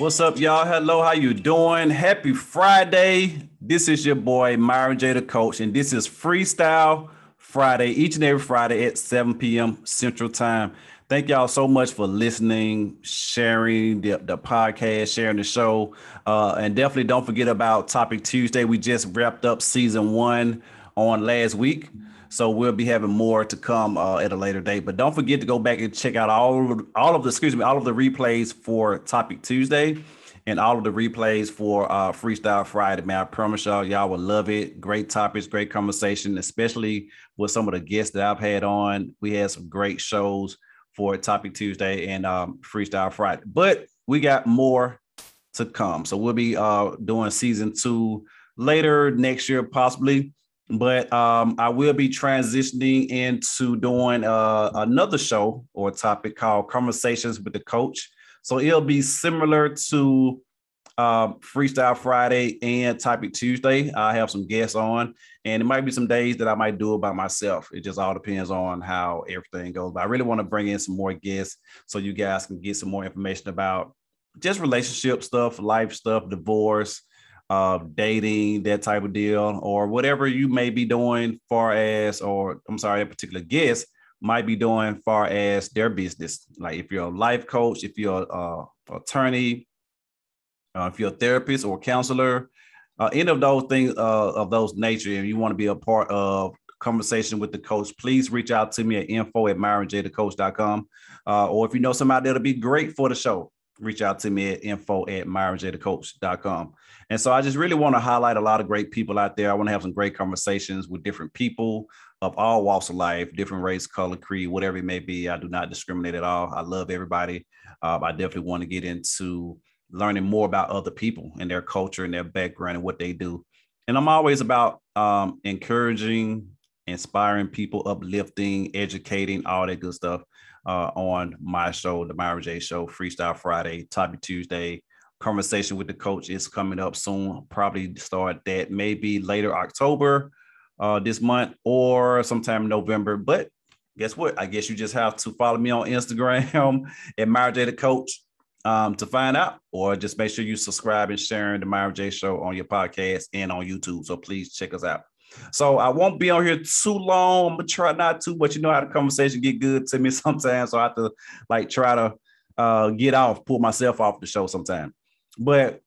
What's up, y'all? Hello, how you doing? Happy Friday. This is your boy Myron J, the coach, and this is Freestyle Friday, each and every Friday at 7 p.m. Central Time. Thank y'all so much for listening, sharing the, the podcast, sharing the show. Uh, and definitely don't forget about Topic Tuesday. We just wrapped up season one on last week. So we'll be having more to come uh, at a later date. But don't forget to go back and check out all of, all of the excuse me all of the replays for Topic Tuesday and all of the replays for uh, Freestyle Friday. Man, I promise y'all, y'all will love it. Great topics, great conversation, especially with some of the guests that I've had on. We had some great shows for Topic Tuesday and um, Freestyle Friday. But we got more to come. So we'll be uh, doing season two later next year, possibly but um, I will be transitioning into doing uh, another show or topic called Conversations with the Coach. So it'll be similar to um, Freestyle Friday and Topic Tuesday. I have some guests on, and it might be some days that I might do it by myself. It just all depends on how everything goes. But I really want to bring in some more guests so you guys can get some more information about just relationship stuff, life stuff, divorce, uh, dating, that type of deal, or whatever you may be doing far as, or I'm sorry, a particular guest might be doing far as their business. Like if you're a life coach, if you're a attorney, uh, if you're a therapist or counselor, uh, any of those things uh, of those nature, and you want to be a part of conversation with the coach, please reach out to me at info at myronjthecoach.com. Uh, or if you know somebody that'll be great for the show, reach out to me at info at myronjthecoach.com. And so I just really want to highlight a lot of great people out there. I want to have some great conversations with different people of all walks of life, different race, color, creed, whatever it may be. I do not discriminate at all. I love everybody. Uh, I definitely want to get into learning more about other people and their culture and their background and what they do. And I'm always about um, encouraging, inspiring people, uplifting, educating, all that good stuff uh, on my show, the Myron J Show, Freestyle Friday, Topic Tuesday, conversation with the coach is coming up soon. Probably start that maybe later October uh, this month or sometime November. But guess what? I guess you just have to follow me on Instagram at Myron J the Coach um, to find out, or just make sure you subscribe and sharing the Myron J Show on your podcast and on YouTube. So please check us out. So I won't be on here too long. I'm gonna try not to, but you know how the conversation get good to me sometimes. So I have to like try to uh, get off, pull myself off the show sometime. But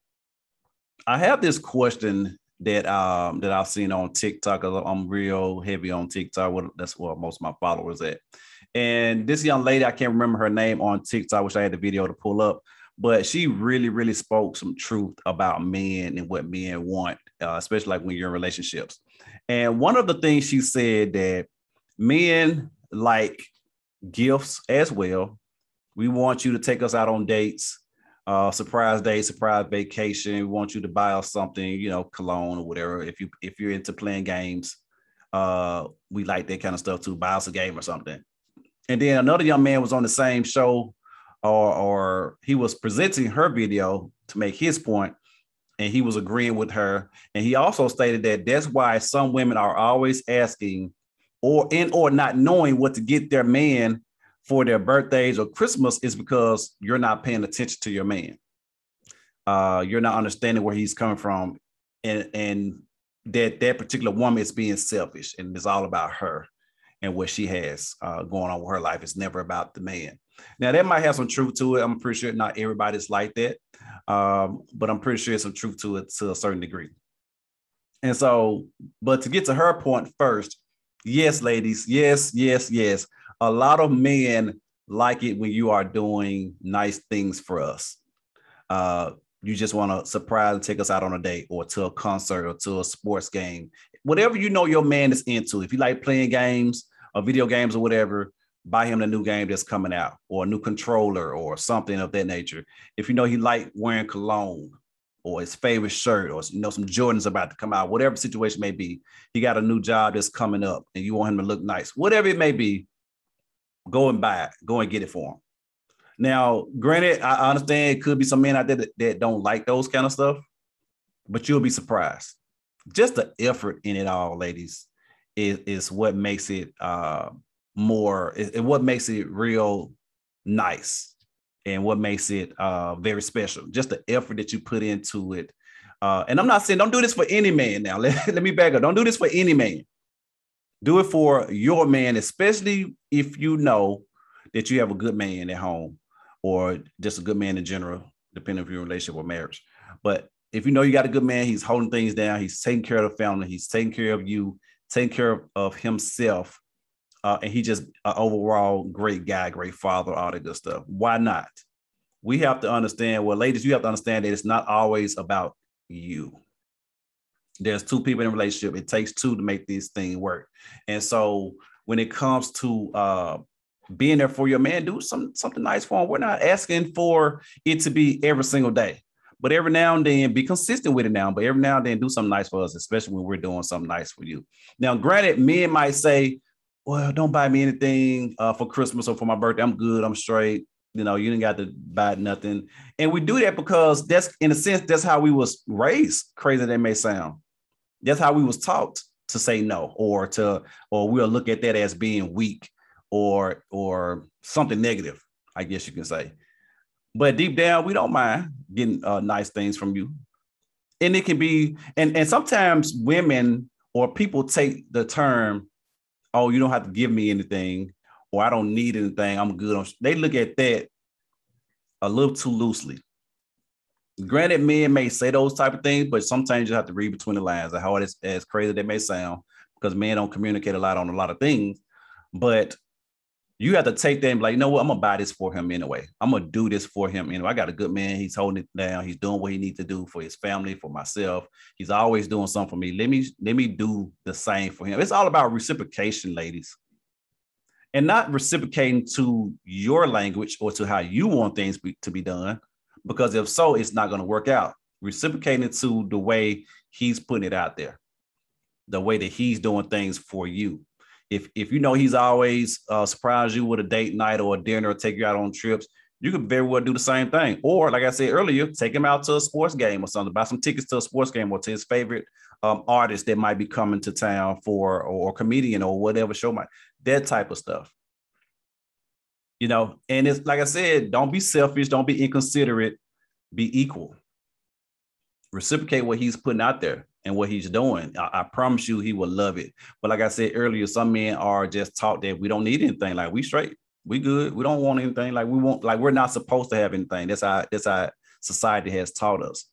I have this question that um that I've seen on TikTok. I'm real heavy on TikTok. That's where most of my followers at. And this young lady, I can't remember her name on TikTok. I wish I had the video to pull up, but she really, really spoke some truth about men and what men want, uh, especially like when you're in relationships. And one of the things she said that men like gifts as well. We want you to take us out on dates uh, surprise day, surprise vacation. We want you to buy us something, you know, cologne or whatever. If you if you're into playing games, uh, we like that kind of stuff too. Buy us a game or something. And then another young man was on the same show, or or he was presenting her video to make his point, and he was agreeing with her. And he also stated that that's why some women are always asking, or in or not knowing what to get their man for their birthdays or Christmas is because you're not paying attention to your man. Uh, you're not understanding where he's coming from, and and that that particular woman is being selfish, and it's all about her and what she has uh, going on with her life. It's never about the man. Now that might have some truth to it. I'm pretty sure not everybody's like that, um, but I'm pretty sure some truth to it to a certain degree. And so, but to get to her point first, yes, ladies, yes, yes, yes a lot of men like it when you are doing nice things for us. Uh, you just want to surprise and take us out on a date or to a concert or to a sports game. Whatever you know your man is into. If you like playing games or video games or whatever, buy him the new game that's coming out or a new controller or something of that nature. If you know he like wearing cologne or his favorite shirt or you know some Jordans about to come out, whatever situation may be, he got a new job that's coming up and you want him to look nice, whatever it may be, go and buy it, go and get it for him. Now, granted, I understand it could be some men out there that, that don't like those kind of stuff, but you'll be surprised. Just the effort in it all, ladies, is, is what makes it uh, more, is, is what makes it real nice and what makes it uh, very special. Just the effort that you put into it. Uh, and I'm not saying don't do this for any man now. Let, let me back up. Don't do this for any man. Do it for your man, especially if you know that you have a good man at home or just a good man in general, depending on your relationship or marriage. But if you know you got a good man, he's holding things down, he's taking care of the family, he's taking care of you, taking care of, of himself, uh, and he just an overall great guy, great father, all that good stuff. Why not? We have to understand. Well, ladies, you have to understand that it's not always about you. There's two people in a relationship. It takes two to make this thing work. And so when it comes to uh, being there for your man, do some, something nice for him. We're not asking for it to be every single day, but every now and then be consistent with it now. But every now and then do something nice for us, especially when we're doing something nice for you. Now, granted, men might say, well, don't buy me anything uh, for Christmas or for my birthday. I'm good. I'm straight. You know, you didn't got to buy nothing. And we do that because that's in a sense, that's how we was raised, crazy that may sound. That's how we was taught to say no or to, or we'll look at that as being weak or or something negative, I guess you can say. But deep down, we don't mind getting uh, nice things from you. And it can be, and, and sometimes women or people take the term oh, you don't have to give me anything, or I don't need anything. I'm good. They look at that a little too loosely. Granted, men may say those type of things, but sometimes you have to read between the lines. How it is as crazy that may sound, because men don't communicate a lot on a lot of things. But you have to take them like, you know what, I'm gonna buy this for him anyway. I'm gonna do this for him anyway. I got a good man. He's holding it down. He's doing what he needs to do for his family, for myself. He's always doing something for me. Let me let me do the same for him. It's all about reciprocation, ladies, and not reciprocating to your language or to how you want things be, to be done. Because if so, it's not gonna work out. Reciprocating to the way he's putting it out there, the way that he's doing things for you if if you know he's always uh, surprise you with a date night or a dinner or take you out on trips, you could very well do the same thing. Or like I said earlier, take him out to a sports game or something. Buy some tickets to a sports game or to his favorite um, artist that might be coming to town for or comedian or whatever show might that type of stuff. You know, and it's like I said, don't be selfish, don't be inconsiderate, be equal. Reciprocate what he's putting out there and what he's doing. I, I, promise you, he will love it. But like I said earlier, some men are just taught that we don't need anything. Like we straight, we good. We don't want anything. Like we want, like we're not supposed to have anything. That's how that's how society has taught us.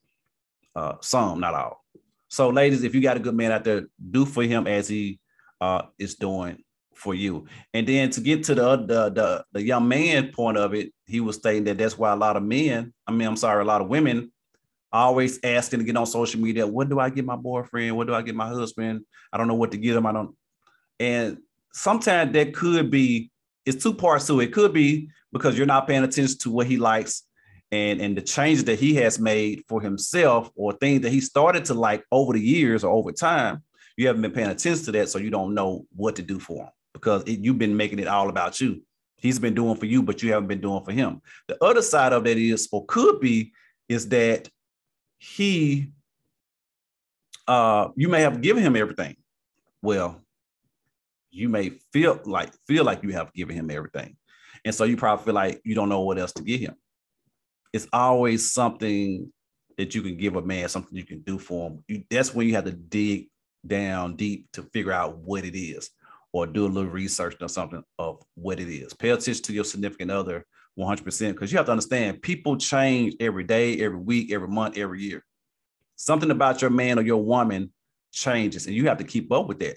Uh, some, not all. So, ladies, if you got a good man out there, do for him as he uh, is doing for you. And then to get to the, the the the young man point of it, he was stating that that's why a lot of men, I mean, I'm sorry, a lot of women always asking to get on social media. What do I get my boyfriend? What do I get my husband? I don't know what to get him. I don't. And sometimes that could be. It's two parts to it. it. Could be because you're not paying attention to what he likes and and the changes that he has made for himself or things that he started to like over the years or over time. You haven't been paying attention to that, so you don't know what to do for him because it, you've been making it all about you. He's been doing for you, but you haven't been doing for him. The other side of that is, or could be, is that he uh you may have given him everything. Well you may feel like feel like you have given him everything. And so you probably feel like you don't know what else to give him. It's always something that you can give a man something you can do for him. You, that's when you have to dig down deep to figure out what it is or do a little research or something of what it is. Pay attention to your significant other 100% because you have to understand people change every day, every week, every month, every year. Something about your man or your woman changes, and you have to keep up with that.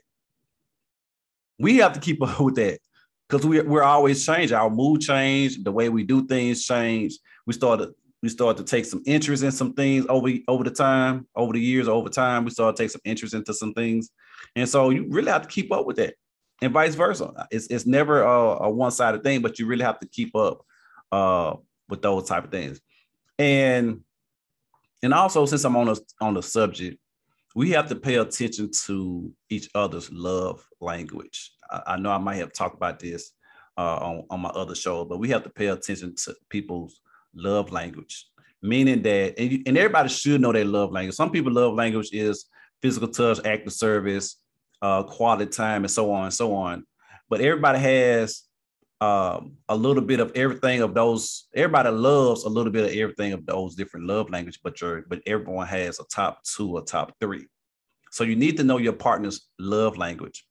We have to keep up with that because we, we're always changing. Our mood change, the way we do things change. We started we start to take some interest in some things over over the time, over the years, over time. We start to take some interest into some things, and so you really have to keep up with that, and vice versa. It's it's never a, a one sided thing, but you really have to keep up uh, with those type of things. And and also since I'm on the on the subject, we have to pay attention to each other's love language. I, I know I might have talked about this uh, on, on my other show, but we have to pay attention to people's love language, meaning that, and, you, and everybody should know their love language. Some people love language is physical touch, act of service, uh, quality time, and so on and so on. But everybody has um, a little bit of everything of those. Everybody loves a little bit of everything of those different love language, but your but everyone has a top two or top three. So you need to know your partner's love language.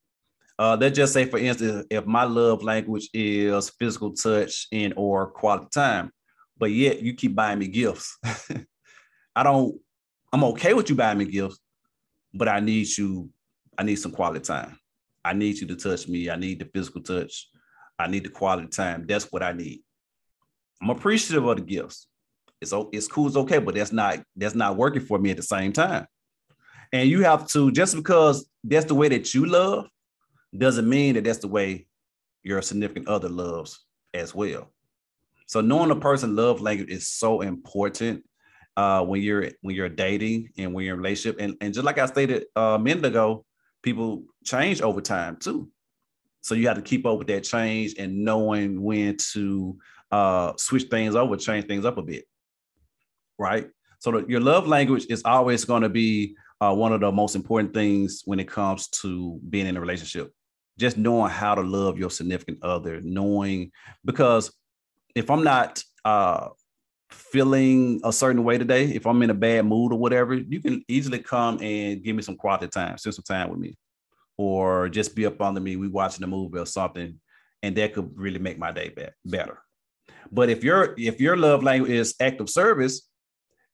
Uh, let's just say, for instance, if my love language is physical touch and or quality time, but yet you keep buying me gifts. I don't. I'm okay with you buying me gifts, but I need you. I need some quality time. I need you to touch me. I need the physical touch. I need the quality time. That's what I need. I'm appreciative of the gifts. It's it's cool, it's okay, but that's not that's not working for me at the same time. And you have to just because that's the way that you love doesn't mean that that's the way your significant other loves as well. So knowing a person love language is so important uh, when you're when you're dating and when you're in a relationship. And, and just like I stated uh, a minute ago, people change over time too. So you have to keep up with that change and knowing when to uh, switch things over, change things up a bit, right? So the, your love language is always going to be uh, one of the most important things when it comes to being in a relationship. Just knowing how to love your significant other, knowing because if I'm not uh, feeling a certain way today, if I'm in a bad mood or whatever, you can easily come and give me some quality time, spend some time with me or just be up on the me. We watching a movie or something, and that could really make my day be- better. But if your if your love language is active service,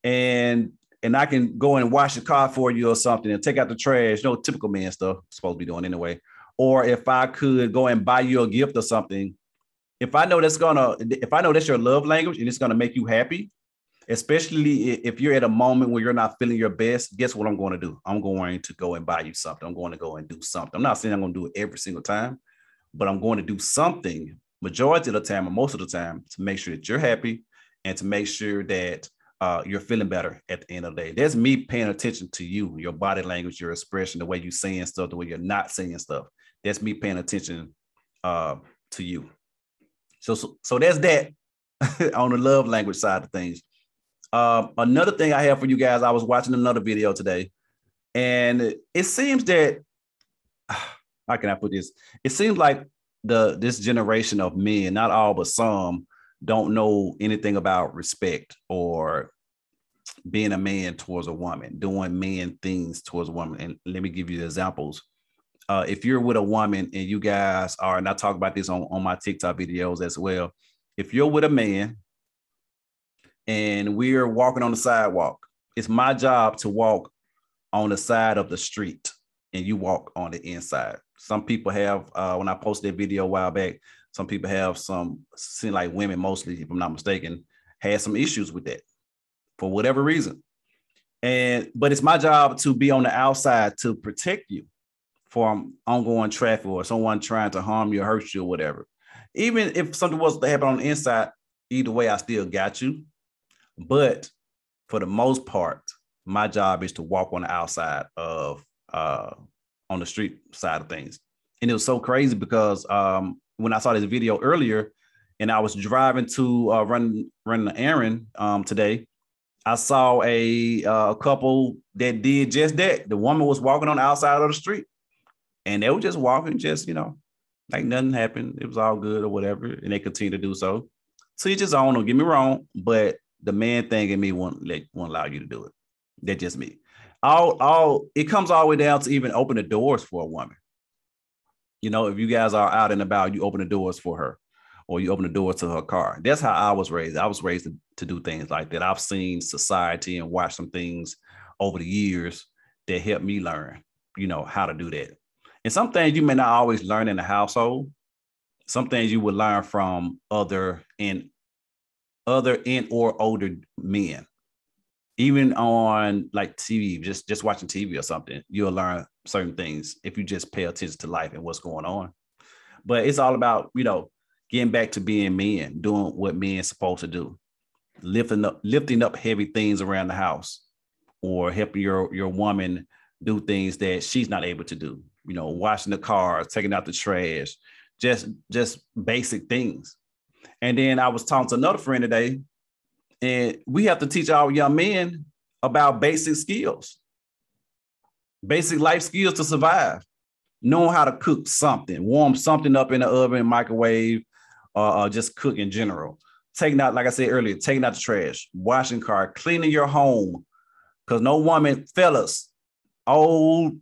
and and I can go and wash the car for you or something and take out the trash, you know, typical man stuff supposed to be doing anyway. Or if I could go and buy you a gift or something, if I know that's gonna, if I know that's your love language and it's gonna make you happy, especially if you're at a moment where you're not feeling your best, guess what I'm going to do? I'm going to go and buy you something. I'm going to go and do something. I'm not saying I'm going to do it every single time, but I'm going to do something majority of the time or most of the time to make sure that you're happy and to make sure that uh, you're feeling better at the end of the day. That's me paying attention to you, your body language, your expression, the way you're saying stuff, the way you're not saying stuff. That's me paying attention uh, to you. So, so, so that's that on the love language side of things. Um, another thing I have for you guys, I was watching another video today, and it seems that how can I put this? It seems like the this generation of men, not all but some, don't know anything about respect or being a man towards a woman, doing man things towards a woman. And let me give you examples. Uh, if you're with a woman and you guys are, and I talk about this on, on my TikTok videos as well. If you're with a man and we're walking on the sidewalk. It's my job to walk on the side of the street and you walk on the inside. Some people have, uh, when I posted that video a while back, some people have some, seem like women mostly, if I'm not mistaken, had some issues with that for whatever reason. And, but it's my job to be on the outside to protect you from ongoing traffic or someone trying to harm you or hurt you or whatever. Even if something was to happen on the inside, either way, I still got you. But for the most part, my job is to walk on the outside of uh, on the street side of things. And it was so crazy because um, when I saw this video earlier, and I was driving to uh, run run an errand um, today, I saw a, uh, couple that did just that. The woman was walking on the outside of the street, and they were just walking, just you know, like nothing happened. It was all good or whatever, and they continue to do so. So you just own them. Get me wrong, but the man thing in me won't let won't allow you to do it. That's just me. All all it comes all the way down to even open the doors for a woman. You know, if you guys are out and about, you open the doors for her, or you open the door to her car. That's how I was raised. I was raised to, to do things like that. I've seen society and watched some things over the years that helped me learn, you know, how to do that. And some things you may not always learn in the household. Some things you would learn from other in other and or older men. Even on like tv just just watching tv or something you'll learn certain things if you just pay attention to life and what's going on. But it's all about you know getting back to being men doing what men supposed to do lifting up lifting up heavy things around the house or helping your your woman do things that she's not able to do. You know washing the cars taking out the trash just just basic things and then I was talking to another friend today, and we have to teach our young men about basic skills, basic life skills to survive. Knowing how to cook something, warm something up in the oven, microwave, or, or just cook in general. Taking out, like I said earlier, taking out the trash, washing car, cleaning your home. Because no woman, fellas, old,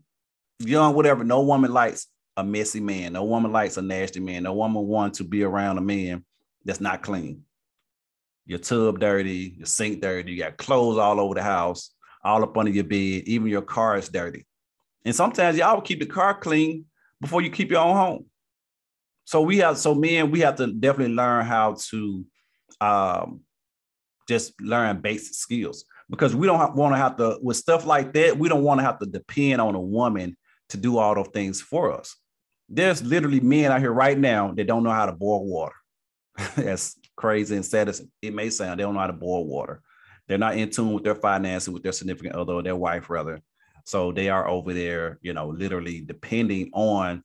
young, whatever, no woman likes a messy man. No woman likes a nasty man. No woman wants to be around a man that's not clean. Your tub dirty, your sink dirty, you got clothes all over the house, all up under your bed, even your car is dirty. And sometimes y'all keep the car clean before you keep your own home. So we have so men, we have to definitely learn how to um, just learn basic skills because we don't want to have to with stuff like that. We don't want to have to depend on a woman to do all those things for us. There's literally men out here right now that don't know how to boil water. That's crazy and sad as it may sound. They don't know how to boil water. They're not in tune with their finances, with their significant other, their wife rather. So they are over there, you know, literally depending on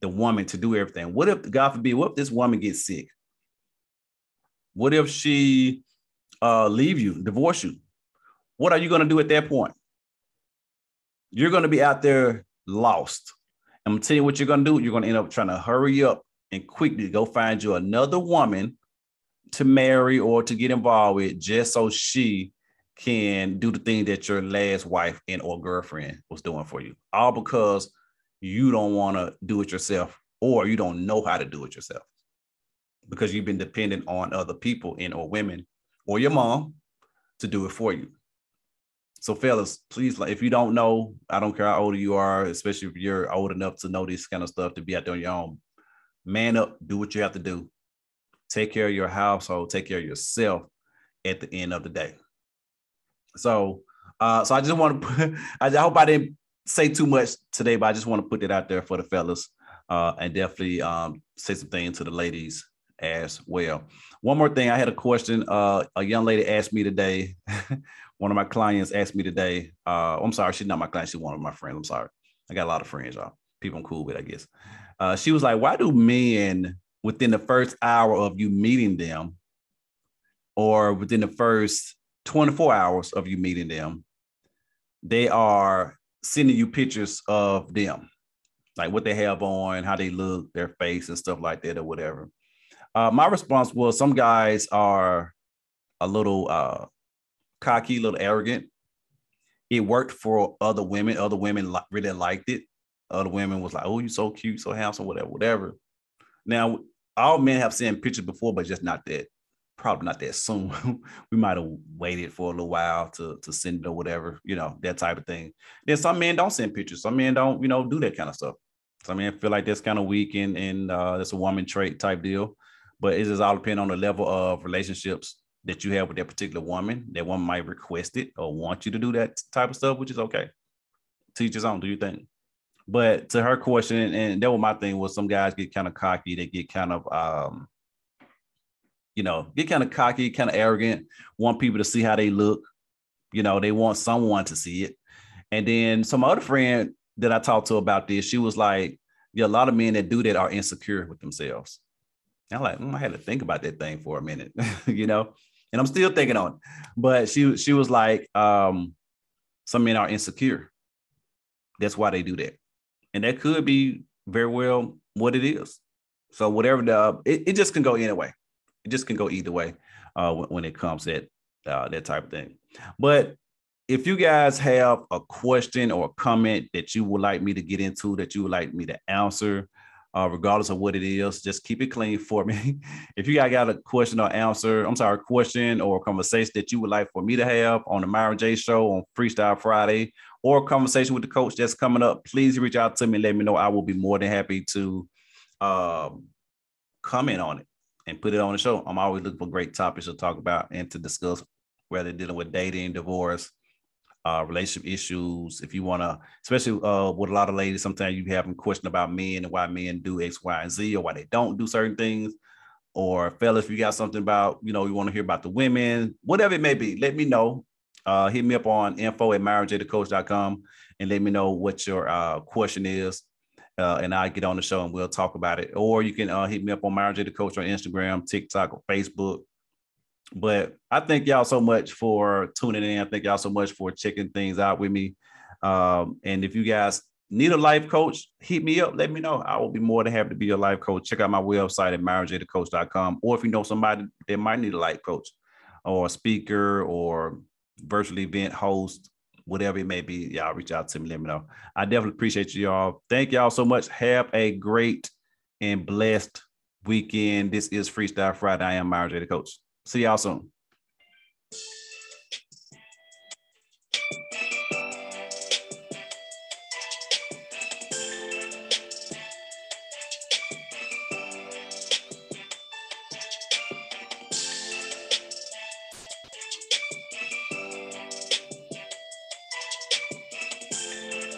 the woman to do everything. What if, God forbid, what if this woman gets sick? What if she uh, leave you, divorce you? What are you going to do at that point? You're going to be out there lost. I'm gonna tell you what you're gonna do. You're gonna end up trying to hurry up and quickly go find you another woman to marry or to get involved with, just so she can do the thing that your last wife and or girlfriend was doing for you. All because you don't want to do it yourself or you don't know how to do it yourself because you've been dependent on other people and or women or your mom to do it for you. So, fellas, please, like, if you don't know, I don't care how old you are, especially if you're old enough to know this kind of stuff, to be out there on your own. Man up, do what you have to do. Take care of your household, take care of yourself at the end of the day. So, uh, so I just want to, put, I hope I didn't say too much today, but I just want to put that out there for the fellas uh, and definitely um, say some things to the ladies as well. One more thing, I had a question. Uh, a young lady asked me today. one of my clients asked me today. Uh, I'm sorry, she's not my client. She's one of my friends. I'm sorry. I got a lot of friends, y'all. People I'm cool with, I guess. Uh, she was like, "Why do men within the first hour of you meeting them, or within the first 24 hours of you meeting them, they are sending you pictures of them, like what they have on, how they look, their face, and stuff like that, or whatever. Uh, my response was some guys are a little uh, cocky, a little arrogant. It worked for other women. Other women li- really liked it. Other women was like, "Oh, you're so cute, so handsome, whatever, whatever." Now, all men have seen pictures before, but just not that probably not that soon. we might have waited for a little while to to send it or whatever, you know, that type of thing. Then some men don't send pictures. Some men don't, you know, do that kind of stuff. Some men feel like that's kind of weak and and uh, that's a woman trait type deal. But it just all depend on the level of relationships that you have with that particular woman. That woman might request it or want you to do that type of stuff, which is okay. Teach his own. Do you think? But to her question, and that was my thing was some guys get kind of cocky. They get kind of um, you know, get kind of cocky, kind of arrogant, want people to see how they look. You know, they want someone to see it. And then some other friend that I talked to about this, she was like, yeah, a lot of men that do that are insecure with themselves. And I'm like, mm, I had to think about that thing for a minute, you know, and I'm still thinking on it. But she she was like, um, some men are insecure. That's why they do that. And that could be very well what it is. So whatever the it, it just can go anyway it just can go either way uh, when, when, it comes at uh, that type of thing. But if you guys have a question or a comment that you would like me to get into, that you would like me to answer, uh, regardless of what it is, just keep it clean for me. if you guys got a question or answer, I'm sorry, question or conversation that you would like for me to have on the Myron J Show on Freestyle Friday, or a conversation with the coach that's coming up, please reach out to me. And Let me know. I will be more than happy to um, comment on it and put it on the show. I'm always looking for great topics to talk about and to discuss, whether dealing with dating, divorce, uh, relationship issues. If you want to, especially uh, with a lot of ladies, sometimes you have a question about men and why men do X, Y, and Z, or why they don't do certain things. Or fellas, if you got something about, you know, you want to hear about the women, whatever it may be, let me know. Uh, hit me up on info at myronjthecoach.com and let me know what your uh, question is uh, and I get on the show and we'll talk about it. Or you can uh, hit me up on Myron Coach on Instagram, TikTok, or Facebook. But I thank y'all so much for tuning in. I thank y'all so much for checking things out with me. Um, and if you guys need a life coach, hit me up. Let me know. I will be more than happy to be your life coach. Check out my website at myronjthecoach.com. Or if you know somebody that might need a life coach or a speaker or virtual event host, whatever it may be, y'all reach out to me. Let me know. I definitely appreciate you all. Thank y'all so much. Have a great and blessed weekend. This is Freestyle Friday. I am Myron J. the Coach. See y'all soon.